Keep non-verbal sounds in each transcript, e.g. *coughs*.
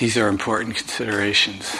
these are important considerations.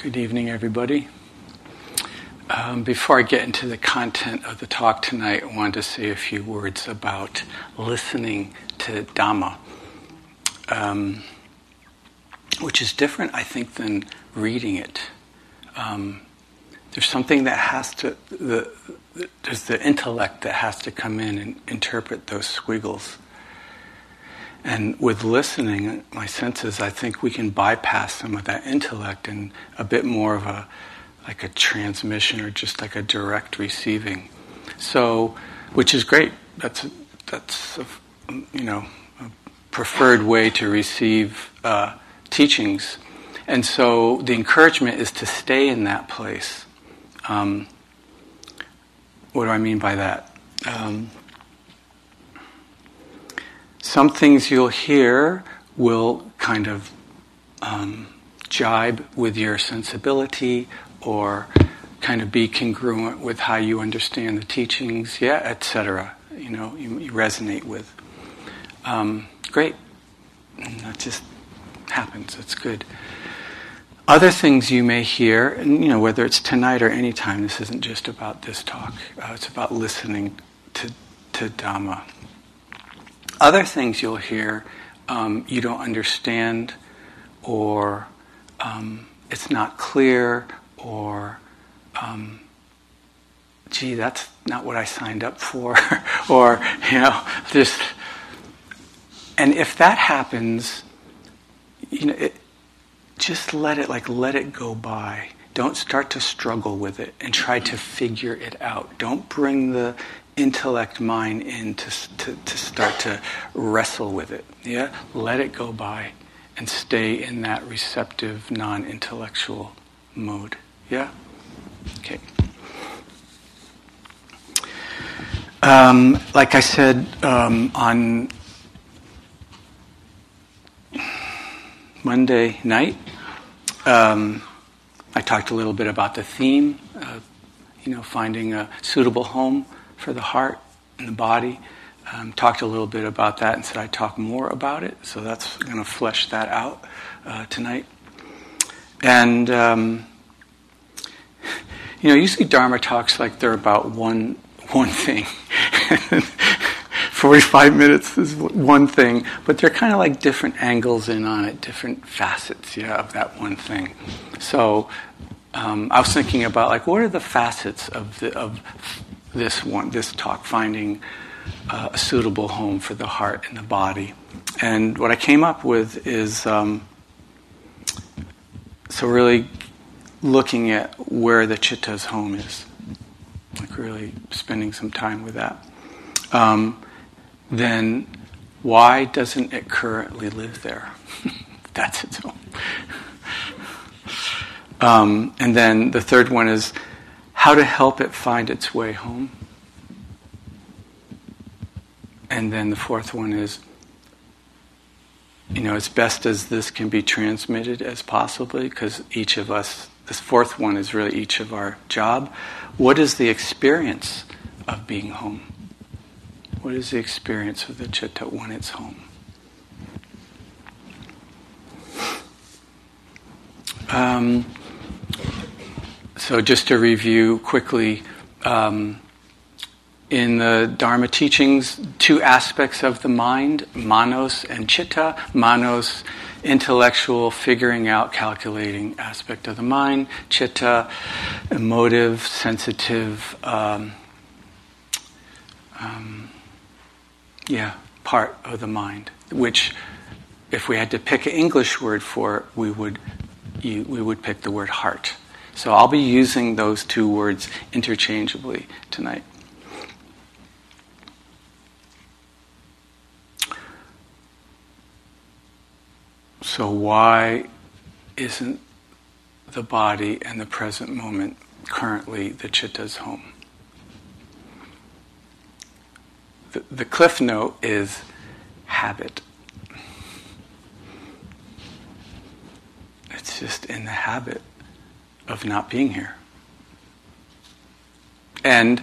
Good evening, everybody. Um, before I get into the content of the talk tonight, I wanted to say a few words about listening to Dhamma, um, which is different, I think, than reading it. Um, there's something that has to, the, there's the intellect that has to come in and interpret those squiggles. And with listening, my sense is I think we can bypass some of that intellect and a bit more of a like a transmission or just like a direct receiving. So, which is great. That's a, that's a, you know a preferred way to receive uh, teachings. And so the encouragement is to stay in that place. Um, what do I mean by that? Um, some things you'll hear will kind of um, jibe with your sensibility or kind of be congruent with how you understand the teachings, yeah, etc. You know, you, you, resonate with. Um, great. And that just happens. It's good. Other things you may hear, and you know, whether it's tonight or any time, this isn't just about this talk. Uh, it's about listening to to Dhamma. Other things you'll hear um, you don't understand, or um, it's not clear, or um, gee, that's not what I signed up for, *laughs* or you know, just. And if that happens, you know, it, just let it like let it go by. Don't start to struggle with it and try to figure it out. Don't bring the intellect mind in to, to, to start to wrestle with it. Yeah? Let it go by and stay in that receptive, non intellectual mode. Yeah? Okay. Um, like I said um, on Monday night, um, I talked a little bit about the theme of, you know, finding a suitable home for the heart and the body. Um, talked a little bit about that and said I'd talk more about it, so that's going to flesh that out uh, tonight. And, um, *laughs* you know, usually Dharma talks like they're about one, one thing. *laughs* 45 minutes is one thing, but they're kind of like different angles in on it, different facets, yeah, of that one thing. So um, I was thinking about like, what are the facets of, the, of this one, this talk, finding uh, a suitable home for the heart and the body. And what I came up with is um, so really looking at where the chitta's home is, like really spending some time with that. Um, then why doesn't it currently live there? *laughs* That's its *laughs* home. Um, and then the third one is how to help it find its way home. And then the fourth one is, you know, as best as this can be transmitted as possibly, because each of us, this fourth one is really each of our job. What is the experience of being home? What is the experience of the chitta when it's home? Um, so, just to review quickly, um, in the Dharma teachings, two aspects of the mind manos and chitta. Manos, intellectual, figuring out, calculating aspect of the mind. Chitta, emotive, sensitive, um, um, yeah, part of the mind, which, if we had to pick an English word for it, we would, you, we would pick the word heart. So I'll be using those two words interchangeably tonight. So, why isn't the body and the present moment currently the chitta's home? The, the cliff note is habit. It's just in the habit of not being here. And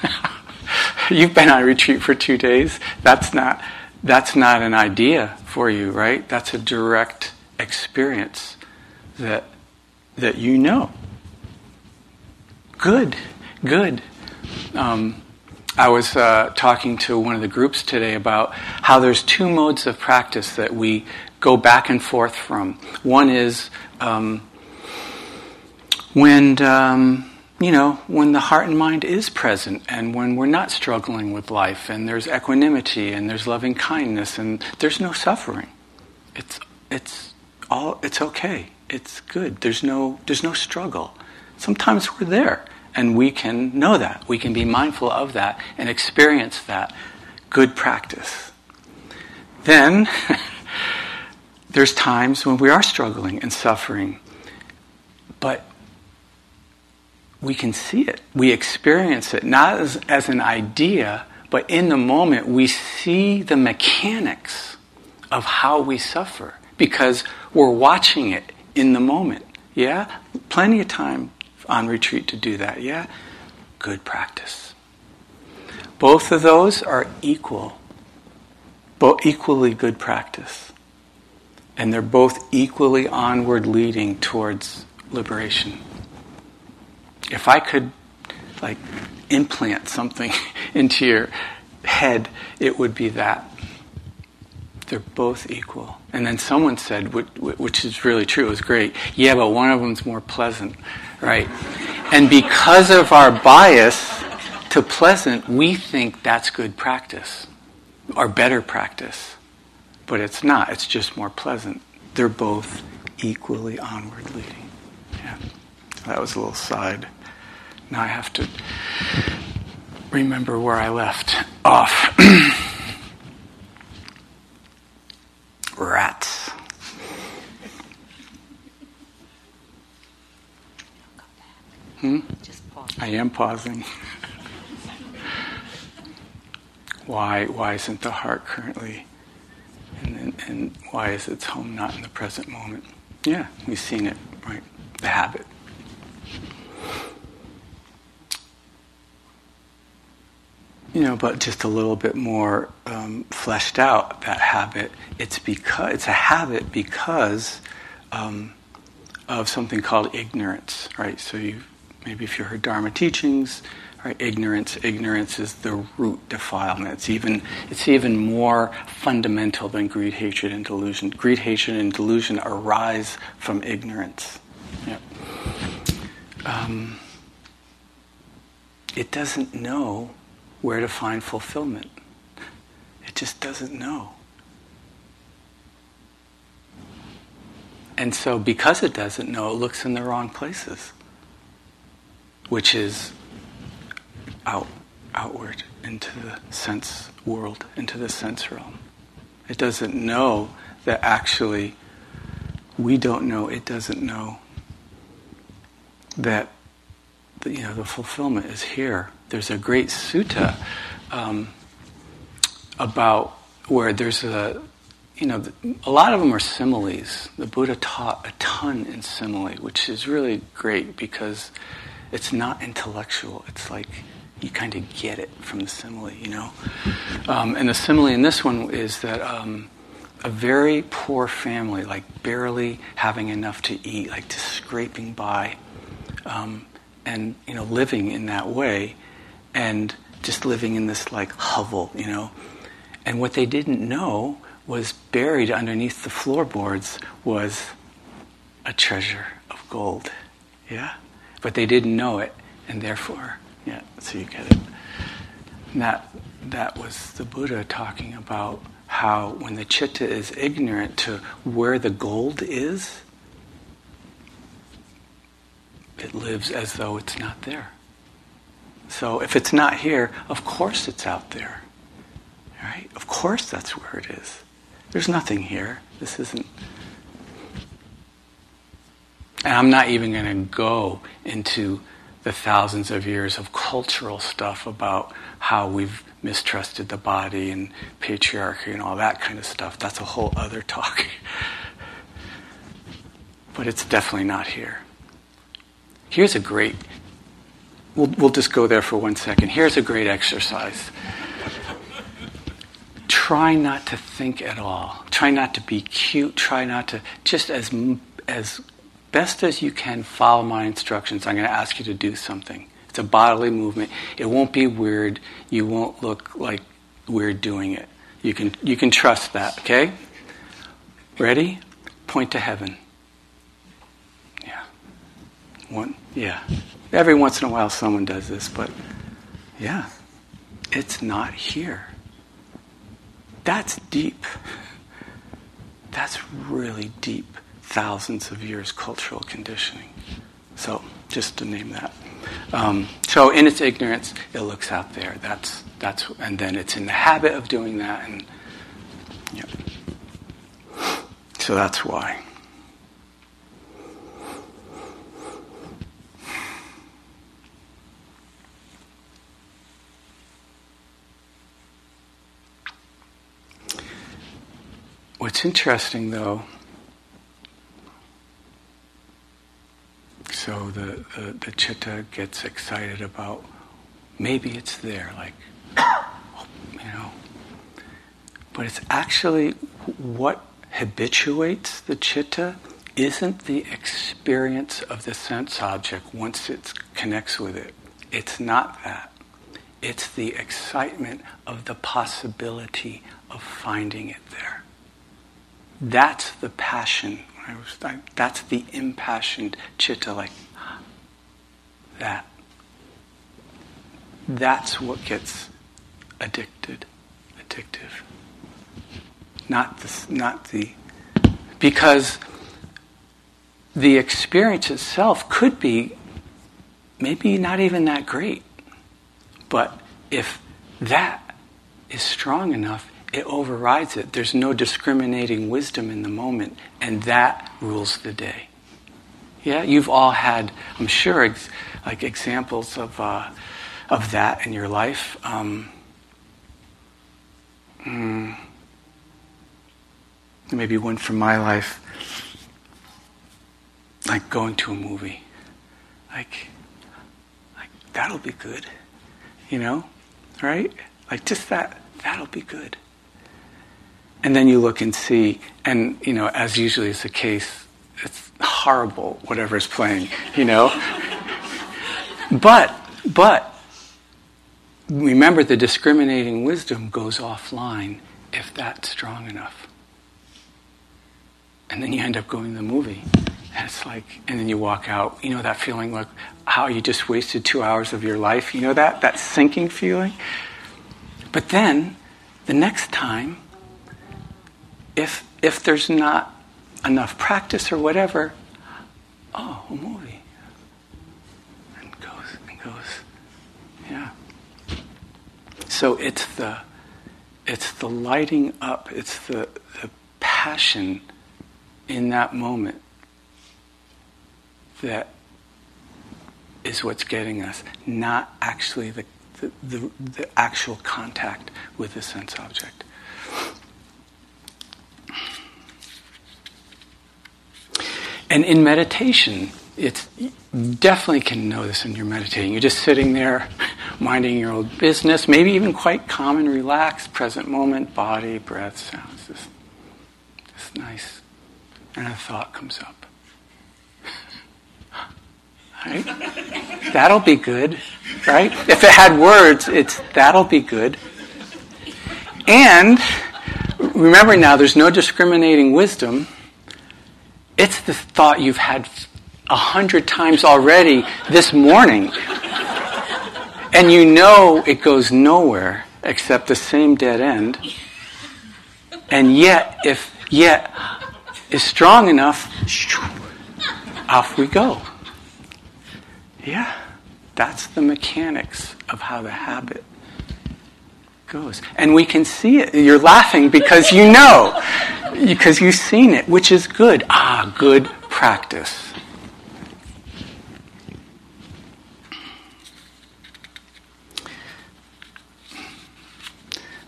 *laughs* you've been on retreat for two days. That's not that's not an idea for you, right? That's a direct experience that that you know. Good, good. Um, I was uh, talking to one of the groups today about how there's two modes of practice that we go back and forth from. One is um, when um, you know when the heart and mind is present and when we're not struggling with life and there's equanimity and there's loving kindness and there's no suffering. It's it's all it's okay. It's good. There's no there's no struggle. Sometimes we're there and we can know that. We can be mindful of that and experience that good practice. Then *laughs* there's times when we are struggling and suffering but we can see it. We experience it, not as, as an idea, but in the moment, we see the mechanics of how we suffer because we're watching it in the moment. Yeah? Plenty of time on retreat to do that. Yeah? Good practice. Both of those are equal, equally good practice. And they're both equally onward leading towards liberation if I could like implant something *laughs* into your head, it would be that. They're both equal. And then someone said, which is really true, it was great, yeah, but one of them's more pleasant, right? And because of our bias to pleasant, we think that's good practice or better practice. But it's not, it's just more pleasant. They're both equally onward leading. Yeah. That was a little side. Now I have to remember where I left off. *clears throat* Rats. Hmm? I am pausing. why, why isn't the heart currently, and, and, and why is its home not in the present moment? Yeah, we've seen it, right? The habit. You know, but just a little bit more um, fleshed out that habit. It's because it's a habit because um, of something called ignorance, right? So you maybe if you heard Dharma teachings, right? Ignorance, ignorance is the root defilement. It's even it's even more fundamental than greed, hatred, and delusion. Greed, hatred, and delusion arise from ignorance. Yep. Um, it doesn't know where to find fulfillment. It just doesn't know. And so, because it doesn't know, it looks in the wrong places, which is out, outward into the sense world, into the sense realm. It doesn't know that actually we don't know, it doesn't know that the, you know, the fulfillment is here. There's a great sutta um, about where there's a, you know, a lot of them are similes. The Buddha taught a ton in simile, which is really great because it's not intellectual. It's like you kind of get it from the simile, you know. Um, and the simile in this one is that um, a very poor family, like barely having enough to eat, like just scraping by, um, and you know, living in that way, and just living in this like hovel, you know. And what they didn't know was buried underneath the floorboards was a treasure of gold. Yeah? But they didn't know it, and therefore, yeah, so you get it. And that, that was the Buddha talking about how when the chitta is ignorant to where the gold is, it lives as though it's not there. So if it's not here, of course it's out there. Right? Of course that's where it is. There's nothing here. This isn't. And I'm not even going to go into the thousands of years of cultural stuff about how we've mistrusted the body and patriarchy and all that kind of stuff. That's a whole other *laughs* talk. but it's definitely not here. Here's a great, we'll, we'll just go there for one second. Here's a great exercise. Try not to think at all. Try not to be cute. Try not to, just as, as best as you can, follow my instructions. I'm going to ask you to do something. It's a bodily movement. It won't be weird. You won't look like we're doing it. You can, you can trust that, okay? Ready? Point to heaven. One, yeah. Every once in a while someone does this, but yeah, it's not here. That's deep. That's really deep thousands of years cultural conditioning. So, just to name that. Um, so, in its ignorance, it looks out there. That's that's, and then it's in the habit of doing that, and yeah. So that's why. What's interesting, though, So the, the, the chitta gets excited about maybe it's there, like, *coughs* you know. But it's actually what habituates the chitta isn't the experience of the sense object once it connects with it. It's not that. It's the excitement of the possibility of finding it there. That's the passion was, I, that's the impassioned chitta, like that. That's what gets addicted, addictive. Not the, not the, because the experience itself could be maybe not even that great. But if that is strong enough, it overrides it. There's no discriminating wisdom in the moment, and that rules the day. Yeah, you've all had, I'm sure, ex- like examples of uh, of that in your life. Um, mm, maybe one from my life, like going to a movie, like, like that'll be good, you know, right? Like just that, that'll be good. And then you look and see, and you know, as usually is the case, it's horrible whatever is playing, you know. *laughs* but but remember the discriminating wisdom goes offline if that's strong enough. And then you end up going to the movie. And it's like, and then you walk out, you know that feeling like how you just wasted two hours of your life? You know that? That sinking feeling? But then, the next time, if if there's not enough practice or whatever, oh, a movie. And goes and goes. Yeah. So it's the it's the lighting up, it's the, the passion in that moment that is what's getting us, not actually the, the, the, the actual contact with the sense object. And in meditation, it's definitely can know this when you're meditating. You're just sitting there, *laughs* minding your own business, maybe even quite calm and relaxed, present moment, body, breath, sounds, just, just nice. And a thought comes up. *laughs* Right? That'll be good, right? If it had words, it's that'll be good. And remember now, there's no discriminating wisdom. It's the thought you've had a hundred times already this morning. And you know it goes nowhere except the same dead end. And yet, if yet is strong enough, off we go. Yeah, that's the mechanics of how the habit goes. And we can see it. You're laughing because you know, because you've seen it, which is good. Ah, good practice.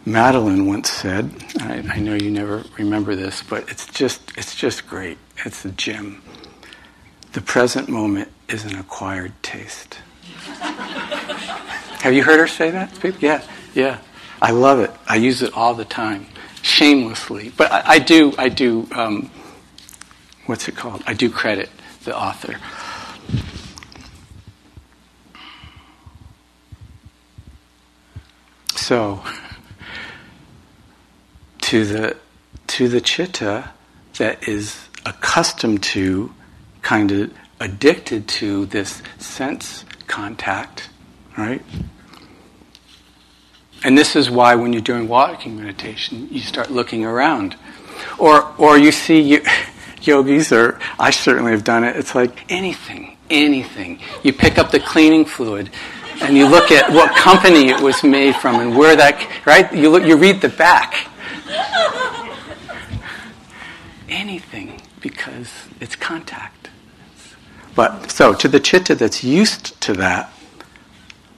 Madeline once said, I, I, know you never remember this, but it's just, it's just great. It's a gem. The present moment is an acquired taste. *laughs* Have you heard her say that? Yeah, yeah. I love it. I use it all the time, shamelessly. But I, I do, I do, um, what's it called? I do credit the author. So, to the to the chitta that is accustomed to, kind of addicted to this sense contact, right? And this is why when you're doing walking meditation, you start looking around. Or, or you see *laughs* yogis, or I certainly have done it, it's like anything, anything. You pick up the cleaning fluid and you look at what company it was made from and where that, right? You, look, you read the back Anything because it's contact. But so to the chitta that's used to that,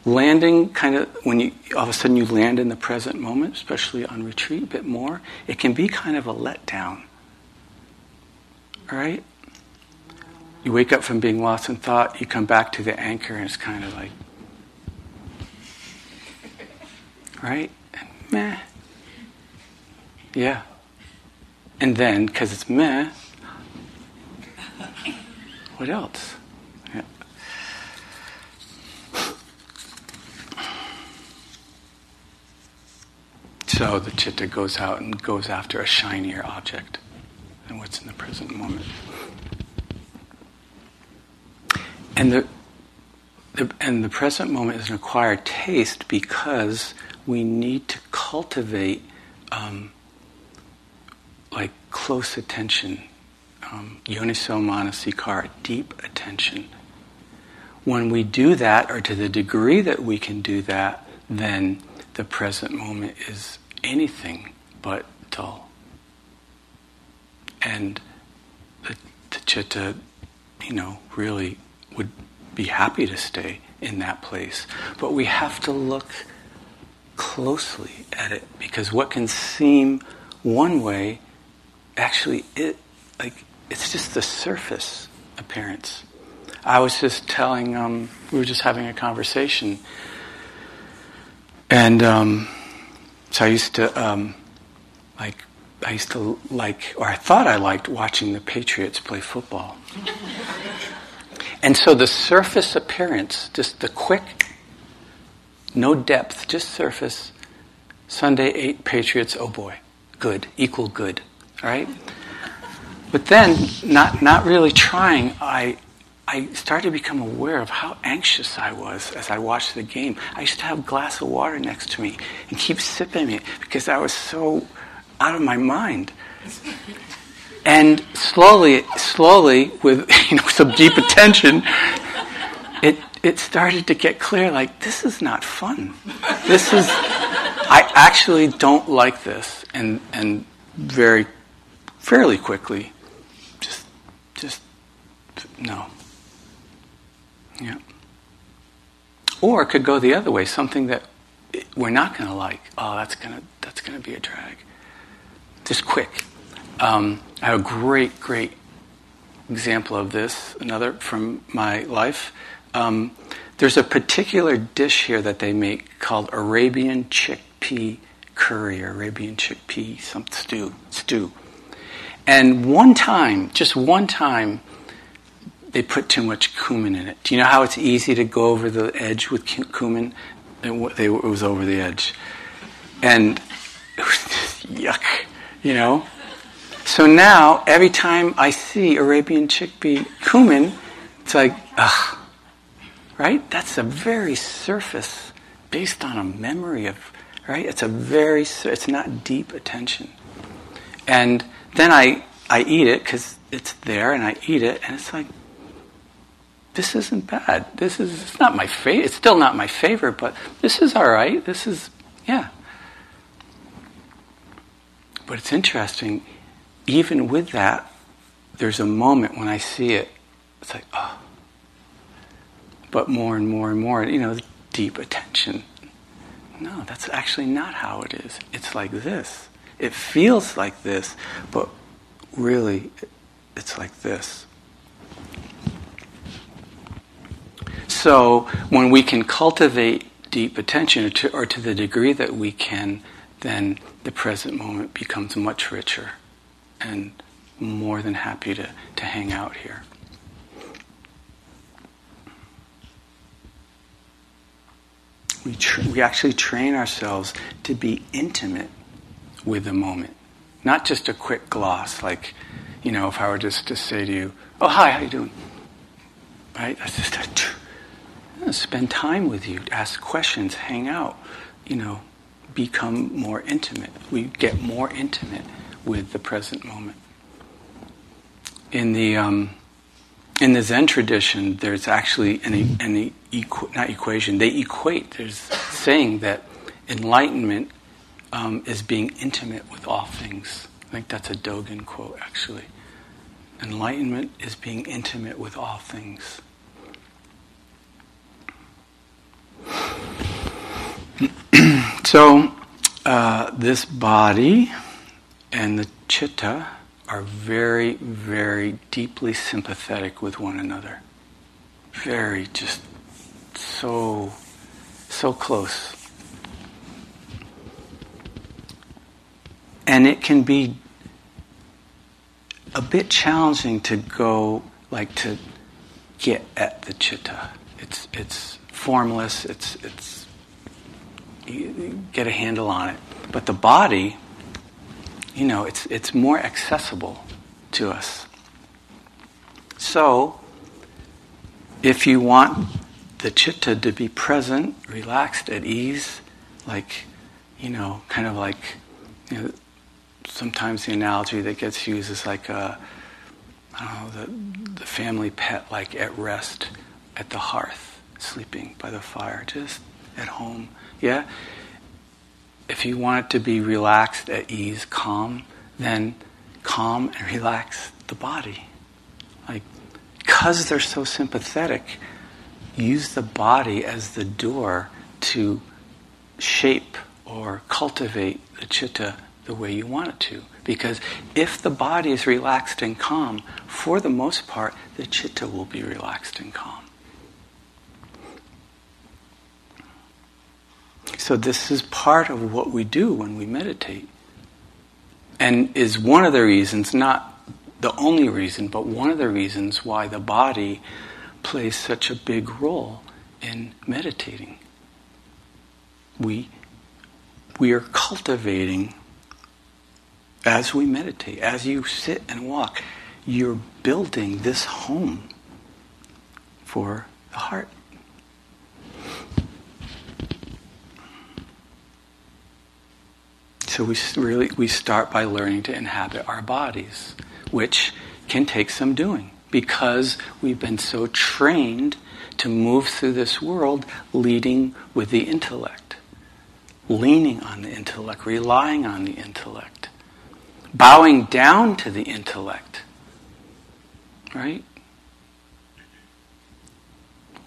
landing kind of when you all of a sudden you land in the present moment, especially on retreat a bit more, it can be kind of a letdown. All right? You wake up from being lost in thought, you come back to the anchor, and it's kind of like, right? Meh. Yeah. And then, because it's meh, what else? Yeah. The chitta goes out and goes after a shinier object than what's in the present moment. And the, the, and the present moment is an acquired taste because we need to cultivate um, like close attention, um, yoniso manasikara, deep attention. When we do that, or to the degree that we can do that, then the present moment is anything but dull. And the, the chitta, you know, really would be happy to stay in that place. But we have to look closely at it because what can seem one way actually it like it's just the surface appearance. I was just telling um, we were just having a conversation, and um, so I used to um, like I used to like or I thought I liked watching the Patriots play football. *laughs* and so the surface appearance, just the quick, no depth, just surface. Sunday eight Patriots. Oh boy, good, equal good All right. But then, not, not really trying, I, I started to become aware of how anxious I was as I watched the game. I used to have a glass of water next to me and keep sipping it because I was so out of my mind. And slowly, slowly, with *laughs* you know some deep attention, it it started to get clear. Like this is not fun. This is. I actually don't like this, and and very, fairly quickly, just just no. Yeah. Or it could go the other way. Something that we're not going to like. Oh, that's gonna that's gonna be a drag. Just quick. Um, I have a great, great example of this. Another from my life. Um, there's a particular dish here that they make called Arabian chickpea curry or Arabian chickpea some stew stew. And one time, just one time, they put too much cumin in it. Do you know how it's easy to go over the edge with cumin? It, was over the edge, and *laughs* yuck, you know. So now, every time I see Arabian chickpea cumin, it's like, ugh, right? That's a very surface, based on a memory of, right? It's a very, it's not deep attention. And then I, I eat it because it's there, and I eat it, and it's like, this isn't bad. This is it's not my favorite. It's still not my favorite, but this is all right. This is yeah. But it's interesting even with that, there's a moment when I see it, it's like, oh. But more and more and more, you know, deep attention. No, that's actually not how it is. It's like this. It feels like this, but really, it's like this. So, when we can cultivate deep attention, or to, or to the degree that we can, then the present moment becomes much richer and more than happy to, to hang out here. We, tra- we actually train ourselves to be intimate with the moment, not just a quick gloss. Like, you know, if I were just to say to you, "Oh, hi, how you doing?" Right? That's just a, spend time with you, ask questions, hang out. You know, become more intimate. We get more intimate with the present moment. In the um, in the Zen tradition, there's actually an, an equ- not equation. They equate. There's saying that enlightenment um, is being intimate with all things. I think that's a Dogen quote, actually. Enlightenment is being intimate with all things. *clears throat* so, uh, this body and the chitta are very, very deeply sympathetic with one another. Very, just so, so close. And it can be a bit challenging to go, like, to get at the chitta. It's, it's formless, it's, it's, you get a handle on it. But the body, you know, it's, it's more accessible to us. So, if you want the chitta to be present, relaxed, at ease, like, you know, kind of like, you know, sometimes the analogy that gets used is like a, I don't know, the, the family pet, like at rest at the hearth, sleeping by the fire, just at home. Yeah? if you want it to be relaxed, at ease, calm, then calm and relax the body. Like, because they're so sympathetic, use the body as the door to shape or cultivate the chitta the way you want it to. Because if the body is relaxed and calm, for the most part, the chitta will be relaxed and calm. So, this is part of what we do when we meditate. And is one of the reasons, not the only reason, but one of the reasons why the body plays such a big role in meditating. We, we are cultivating as we meditate, as you sit and walk, you're building this home for the heart. So we really we start by learning to inhabit our bodies. which can take some doing because we've been so trained to move through this world leading with the intellect, leaning on the intellect, relying on the intellect, bowing down to the intellect. Right?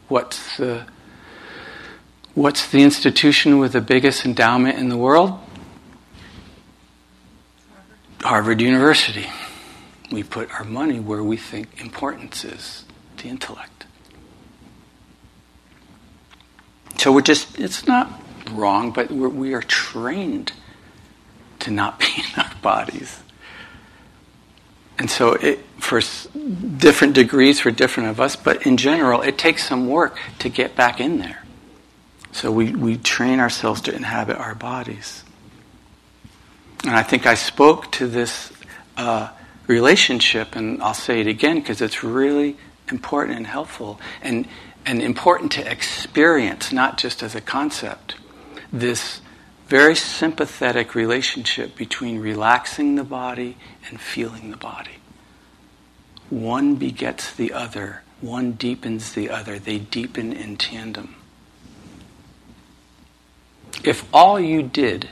What's the What's the institution with the biggest endowment in the world? Harvard University. We put our money where we think importance is the intellect. So we're just, it's not wrong, but we're, we are trained to not *laughs* be in our bodies. And so, it, for different degrees for different of us, but in general, it takes some work to get back in there. So we, we train ourselves to inhabit our bodies. And I think I spoke to this uh, relationship, and I'll say it again because it's really important and helpful and, and important to experience, not just as a concept. This very sympathetic relationship between relaxing the body and feeling the body. One begets the other, one deepens the other, they deepen in tandem. If all you did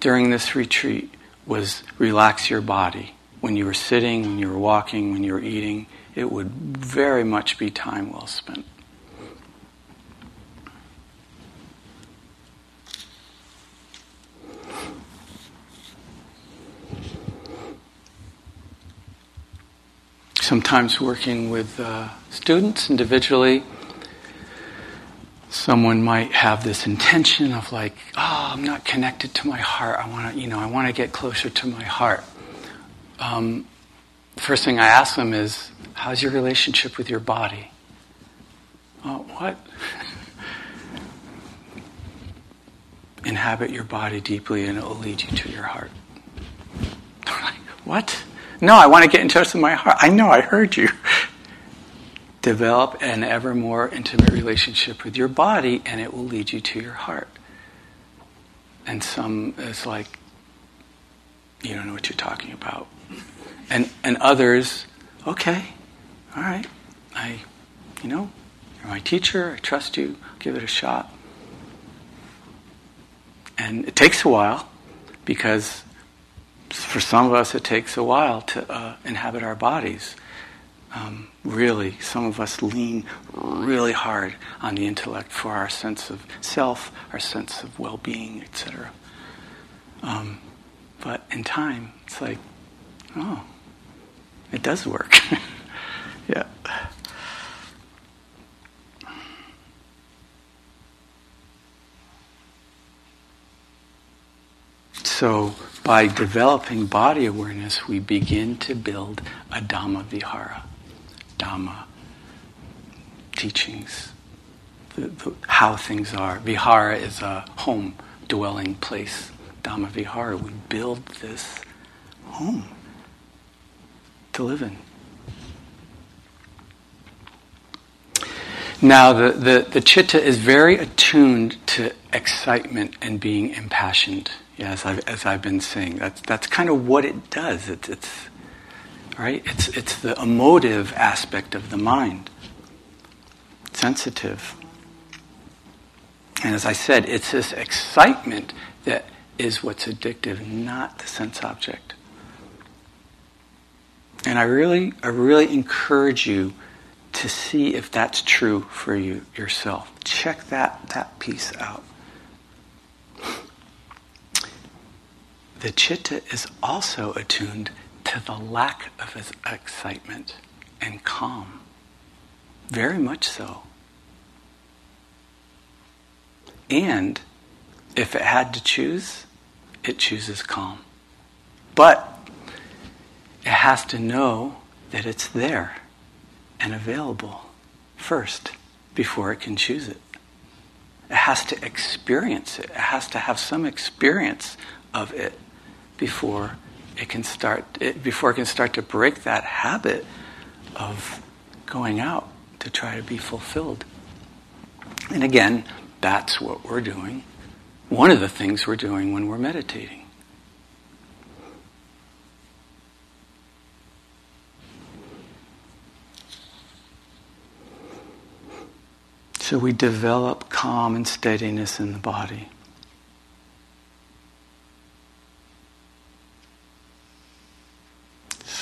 during this retreat was relax your body, when you were sitting, when you were walking, when you were eating, it would very much be time well spent. Sometimes working with uh, students individually, someone might have this intention of like, oh, I'm not connected to my heart. I want to, you know, I want to get closer to my heart. Um, first thing I ask them is, how's your relationship with your body? Oh, what? *laughs* Inhabit your body deeply and it will lead you to your heart. what? No, I want to get in touch with my heart. I know, I heard you *laughs* develop an ever more intimate relationship with your body, and it will lead you to your heart. And some is like, you don't know what you're talking about. And, and others, okay, all right, I, you know, you're my teacher, I trust you, give it a shot. And it takes a while because for some of us it takes a while to uh, inhabit our bodies um, really, some of us lean really hard on the intellect for our sense of self, our sense of well being, etc. Um, but in time, it's like, oh, it does work. *laughs* yeah. So, by developing body awareness, we begin to build a Dhamma Vihara. Dhamma teachings, the, the, how things are. Vihara is a home, dwelling place. Dhamma Vihara, we build this home to live in. Now, the, the, the chitta is very attuned to excitement and being impassioned. Yeah, as I've, as I've been saying, that's, that's kind of what it does. It's, it's, right? It's, it's the emotive aspect of the mind, sensitive. And as I said, it's this excitement that is what's addictive, not the sense object. And I really, I really encourage you to see if that's true for you yourself. Check that, that piece out. The chitta is also attuned to the lack of his excitement and calm. Very much so. And if it had to choose, it chooses calm. But it has to know that it's there and available first before it can choose it. It has to experience it. It has to have some experience of it before it can start it, before it can start to break that habit of going out to try to be fulfilled. And again, that's what we're doing. One of the things we're doing when we're meditating. So we develop calm and steadiness in the body.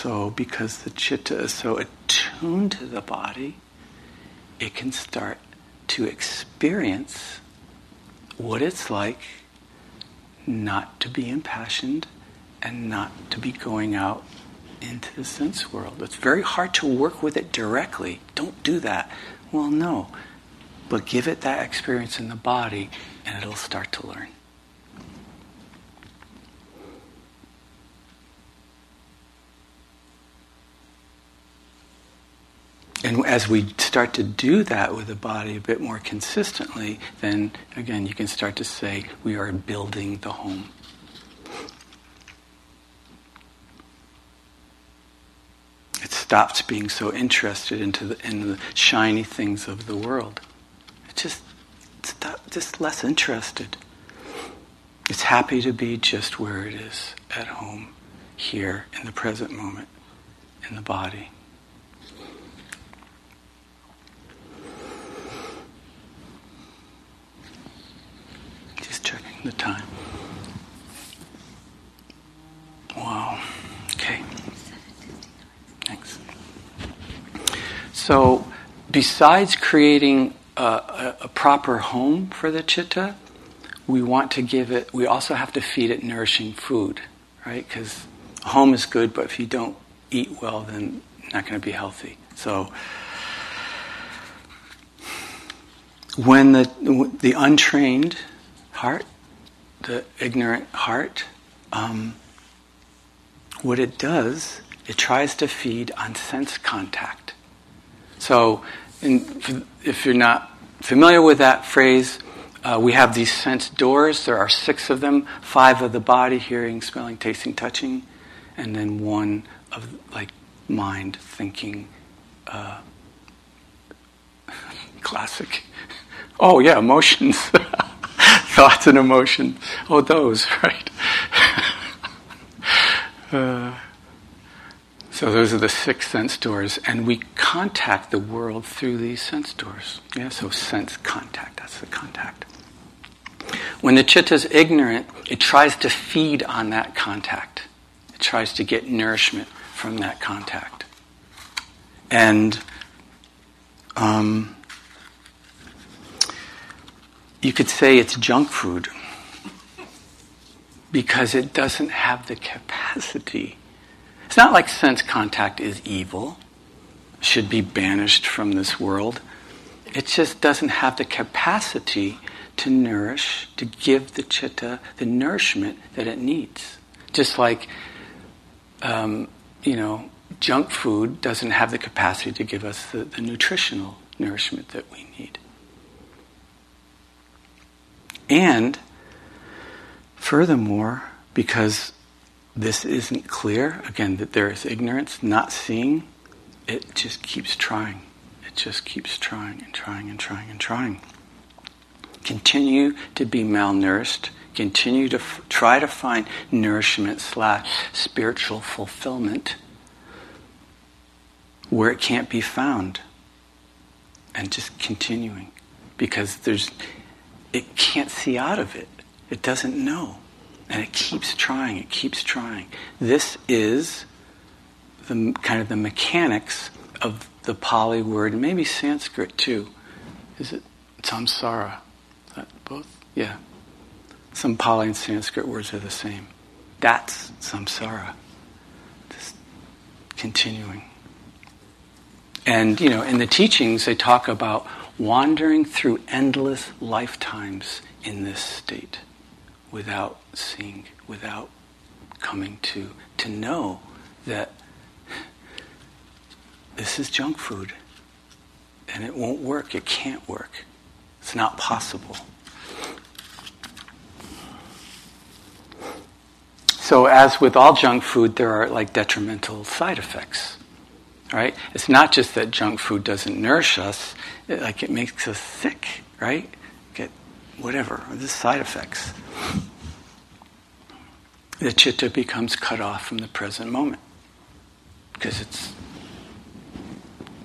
So, because the chitta is so attuned to the body, it can start to experience what it's like not to be impassioned and not to be going out into the sense world. It's very hard to work with it directly. Don't do that. Well, no. But give it that experience in the body and it'll start to learn. And as we start to do that with the body a bit more consistently, then again, you can start to say, we are building the home. It stops being so interested into the, in the shiny things of the world. It's just, just less interested. It's happy to be just where it is, at home, here, in the present moment, in the body. The time. Wow. Okay. Thanks. So, besides creating a, a, a, proper home for the chitta, we want to give it, we also have to feed it nourishing food, right? Because a home is good, but if you don't eat well, then not going to be healthy. So, when the, the untrained heart the ignorant heart, um, what it does, it tries to feed on sense contact. So, in, if you're not familiar with that phrase, uh, we have these sense doors. There are six of them five of the body, hearing, smelling, tasting, touching, and then one of like mind, thinking. Uh, *laughs* classic. *laughs* Oh, yeah, emotions. *laughs* thoughts and emotions. Oh, those, *laughs* right? uh, so those are the six sense doors, and we contact the world through these sense doors. Yeah, so sense contact, that's the contact. When the chitta is ignorant, it tries to feed on that contact. It tries to get nourishment from that contact. And um, you could say it's junk food because it doesn't have the capacity. It's not like sense contact is evil, should be banished from this world. It just doesn't have the capacity to nourish, to give the chitta the nourishment that it needs. Just like, um, you know, junk food doesn't have the capacity to give us the, the nutritional nourishment that we need. And furthermore, because this isn't clear, again, that there is ignorance, not seeing, it just keeps trying. It just keeps trying and trying and trying and trying. Continue to be malnourished. Continue to f- try to find nourishment slash spiritual fulfillment where it can't be found. And just continuing. Because there's it can't see out of it. It doesn't know. And it keeps trying, it keeps trying. This is the kind of the mechanics of the Pali word, and maybe Sanskrit too. Is it samsara? Is that both? Yeah. Some Pali and Sanskrit words are the same. That's samsara. Just continuing. And, you know, in the teachings, they talk about wandering through endless lifetimes in this state without seeing, without coming to, to know that this is junk food and it won't work, it can't work, it's not possible. So, as with all junk food, there are like detrimental side effects right? It's not just that junk food doesn't nourish us, it, like it makes us sick, right? Get whatever, the side effects. The chitta becomes cut off from the present moment because it's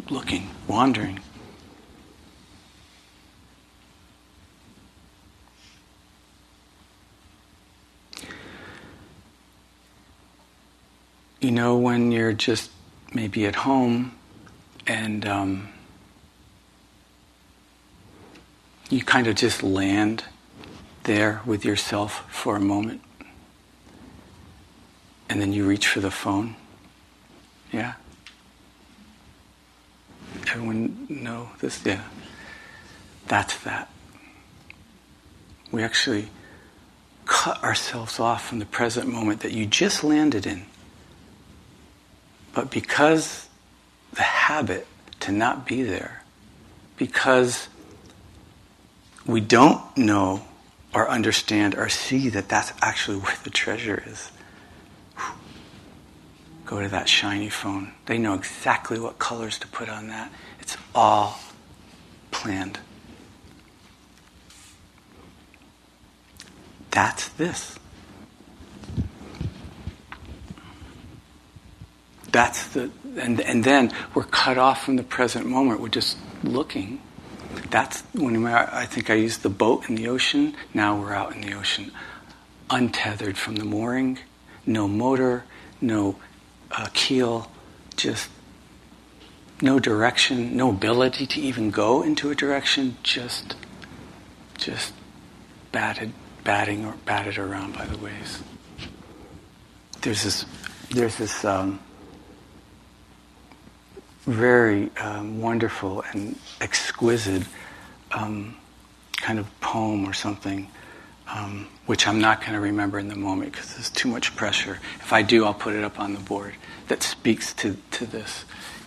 looking, wandering. You know, when you're just maybe at home and um, you kind of just land there with yourself for a moment and then you reach for the phone. Yeah? Everyone know this? Yeah. That's that. We actually cut ourselves off from the present moment that you just landed in. But because the habit to not be there, because we don't know or understand or see that that's actually where the treasure is. Go to that shiny phone. They know exactly what colors to put on that. It's all planned. That's this. That's the, and, and then we're cut off from the present moment. We're just looking. That's when I think I used the boat in the ocean. Now we're out in the ocean, untethered from the mooring, no motor, no uh, keel, just no direction, no ability to even go into a direction, just, just batted, batting or batted around by the waves. There's this, there's this um, very um, wonderful and exquisite um, kind of poem or something um, which I'm not going to remember in the moment because there's too much pressure. If I do, I'll put it up on the board that speaks to, to this.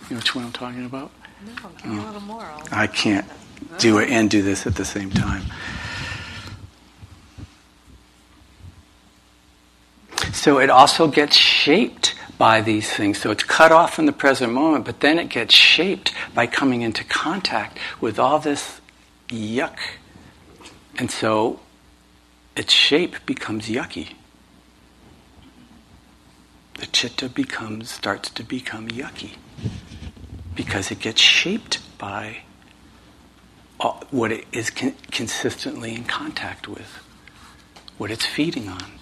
You know which one I'm talking about? No, give a little more. I'll I can't do it and do this at the same time. So it also gets shaped by these things. So it's cut off from the present moment, but then it gets shaped by coming into contact with all this yuck. And so its shape becomes yucky. The chitta becomes starts to become yucky because it gets shaped by what it is con- consistently in contact with, what it's feeding on.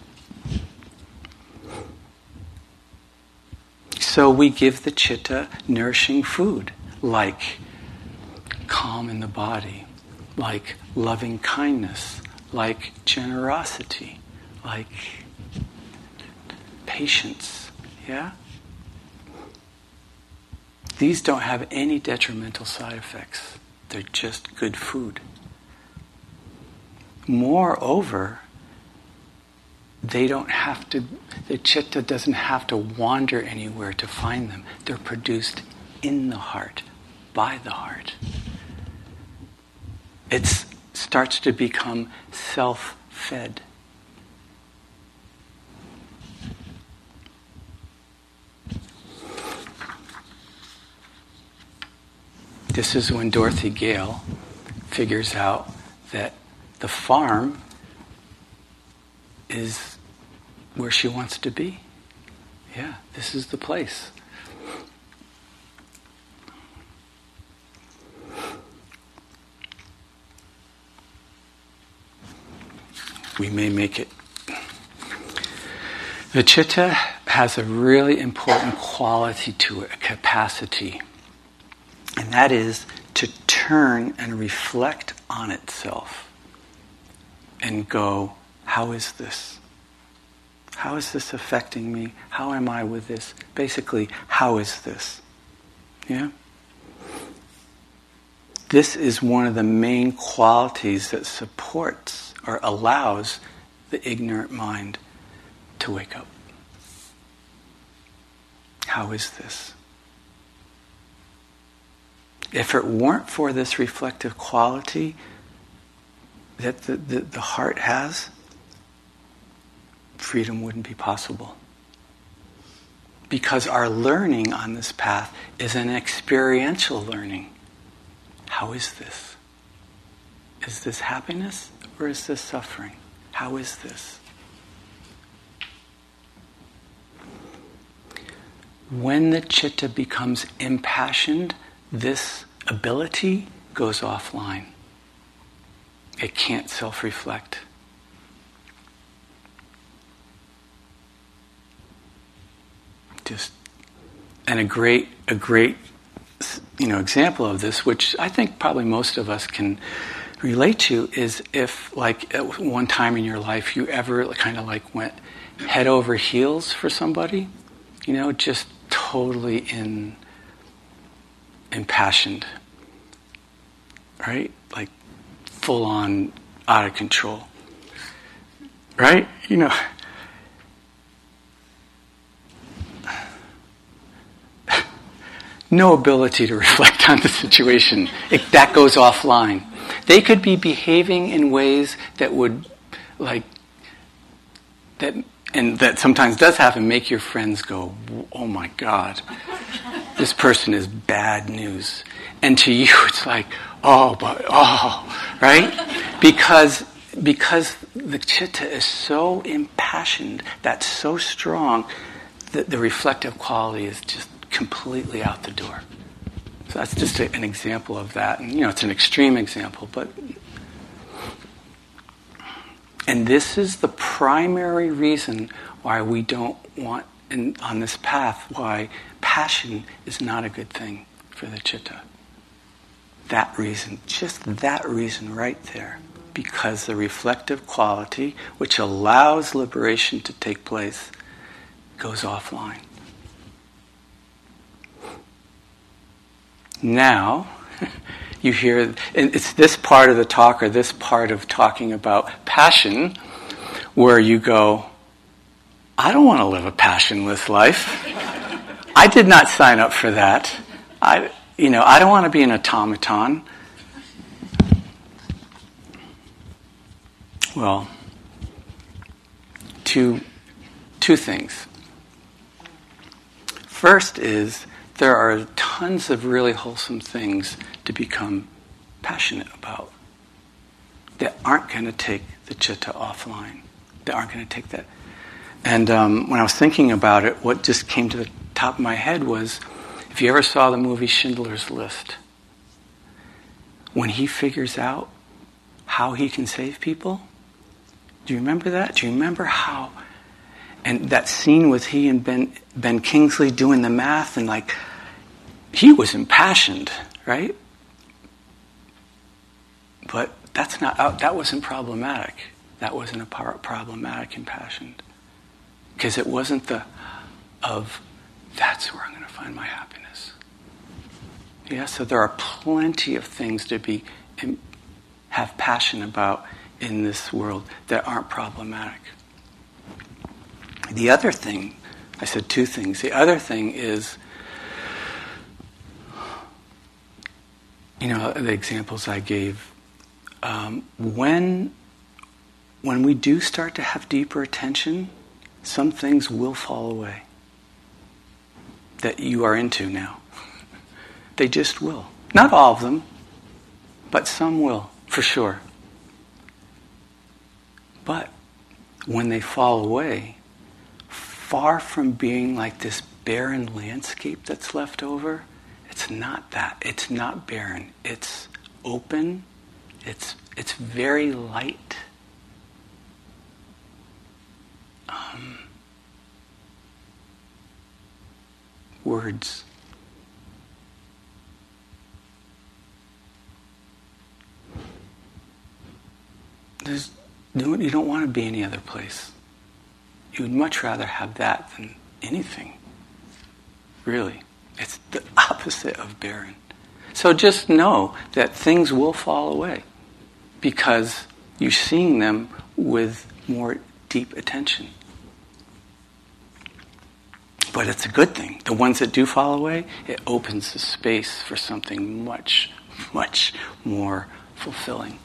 So we give the chitta nourishing food like calm in the body, like loving kindness, like generosity, like patience. Yeah? These don't have any detrimental side effects. They're just good food. Moreover, they don't have to, the chitta doesn't have to wander anywhere to find them. They're produced in the heart, by the heart. It starts to become self fed. This is when Dorothy Gale figures out that the farm is where she wants to be. Yeah, this is the place. we may make it. The chitta has a really important quality to it, a capacity, and that is to turn and reflect on itself and go, How is this? How is this affecting me? How am I with this? Basically, how is this? Yeah? This is one of the main qualities that supports or allows the ignorant mind to wake up. How is this? If it weren't for this reflective quality that the, the, the heart has, freedom wouldn't be possible. Because our learning on this path is an experiential learning. How is this? Is this happiness? Or is this suffering? How is this? When the chitta becomes impassioned, this ability goes offline. It can't self reflect. Just and a great a great you know example of this, which I think probably most of us can relate to, is if like at one time in your life you ever kind of like went head over heels for somebody, you know, just totally in impassioned, right? Like full on out of control, right? You know. No ability to *laughs* reflect on the situation. It, that goes offline. They could be behaving in ways that would, like, that, and that sometimes does happen, make your friends go, oh my God, this person is bad news. And to you, *laughs* it's like, oh, but, oh, right? Because, because the chitta is so impassioned, that's so strong, that the reflective quality is just completely out the door. So that's just a, an example of that. And, you know, it's an extreme example, but. And this is the primary reason why we don't want, in, on this path, why passion is not a good thing for the chitta. That reason, just that reason right there. Because the reflective quality, which allows liberation to take place, goes offline. Now, *laughs* you hear, and it's this part of the talk or this part of talking about passion where you go, I don't want to live a passionless life. *laughs* I did not sign up for that. I, you know, I don't want to be an automaton. Well, two, two things. First is there are tons of really wholesome things to become passionate about that aren't going to take the chitta offline. That aren't going to take that. And um, when I was thinking about it, what just came to the top of my head was if you ever saw the movie Schindler's List, when he figures out how he can save people, do you remember that? Do you remember how and that scene with he and Ben Ben Kingsley doing the math and like he was impassioned, right? But that's not that wasn't problematic. That wasn't a problematic impassioned because it wasn't the of that's where I'm going to find my happiness. Yeah, so there are plenty of things to be um, have passion about in this world that aren't problematic. The other thing, I said two things. The other thing is, you know, the examples I gave. Um, when when we do start to have deeper attention, some things will fall away that you are into now. *laughs* they just will. Not all of them, but some will, for sure. But when they fall away, far from being like this barren landscape that's left over, it's not that. It's not barren. It's open. It's, it's very light. Um, words. There's, you don't want to be any other place. You would much rather have that than anything. Really. It's the *laughs* opposite of barren. So just know that things will fall away because you're seeing them with more deep attention. But it's a good thing. The ones that do fall away, it opens the space for something much, much more fulfilling.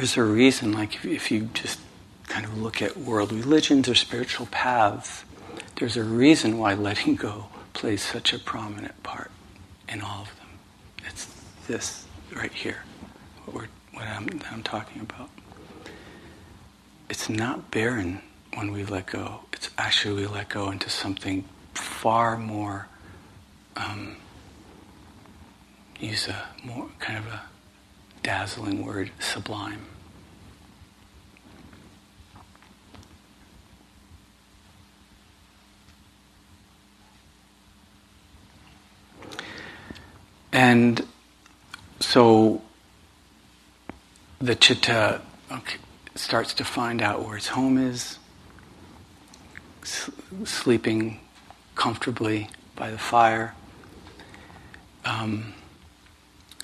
There's a reason, like if, you just kind of look at world religions or spiritual paths, there's a reason why letting go plays such a prominent part in all of them. It's this right here, what, we're, what I'm, I'm talking about. It's not barren when we let go. It's actually we let go into something far more, um, use a more kind of a dazzling word, sublime. And so the chitta okay, starts to find out where its home is, sleeping comfortably by the fire, um,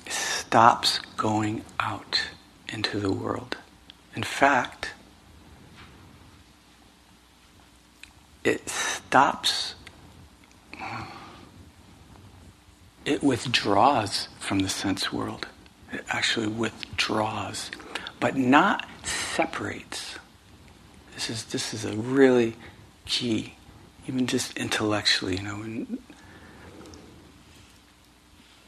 stops going out into the world. In fact, it stops it withdraws from the sense world. It actually withdraws, but not separates. This is this is a really key, even just intellectually, you know.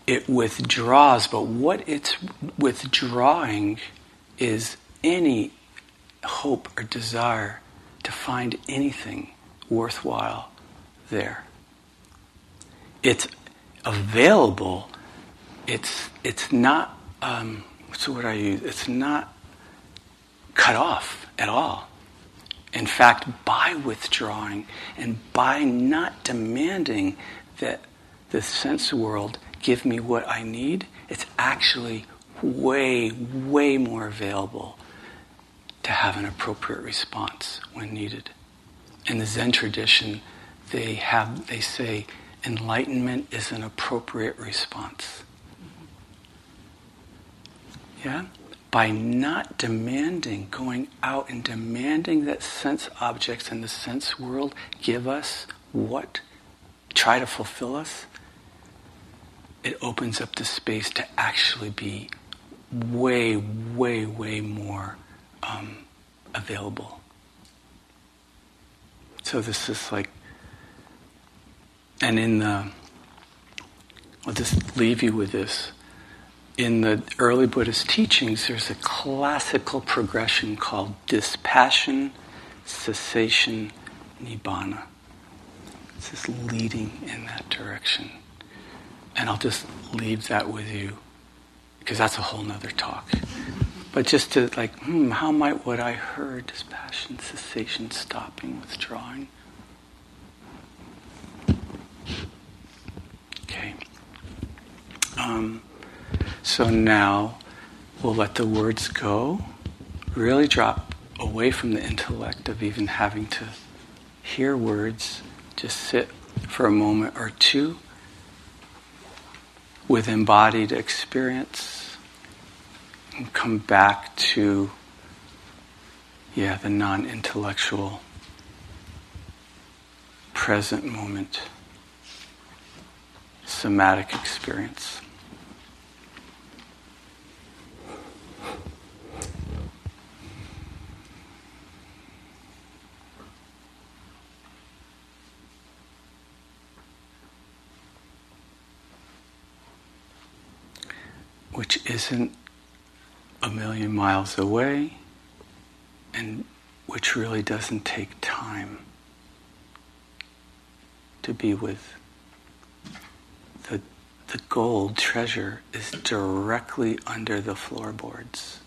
It withdraws, but what it's withdrawing is any hope or desire to find anything worthwhile there. It's available, it's it's not um, the word I use? It's not cut off at all. In fact, by withdrawing and by not demanding that the sense world give me what I need, it's actually way, way more available to have an appropriate response when needed. In the Zen tradition, they have they say enlightenment is an appropriate response. Yeah? By not demanding, going out and demanding that sense objects and the sense world give us what, try to fulfill us, it opens up the space to actually be way, way, way more um, available. So this is like and in the, I'll just leave you with this. In the early Buddhist teachings, there's a classical progression called dispassion, cessation, nibbana. It's just leading in that direction. And I'll just leave that with you because that's a whole nother talk. But just to like, hmm, how might what I heard, dispassion, cessation, stopping, withdrawing, Okay. Um, so now we'll let the words go, really drop away from the intellect of even having to hear words, just sit for a moment or two with embodied experience and come back to, yeah, the non intellectual present moment somatic experience. Which isn't a million miles away and which really doesn't take time to be with the the gold treasure is directly under the floorboards.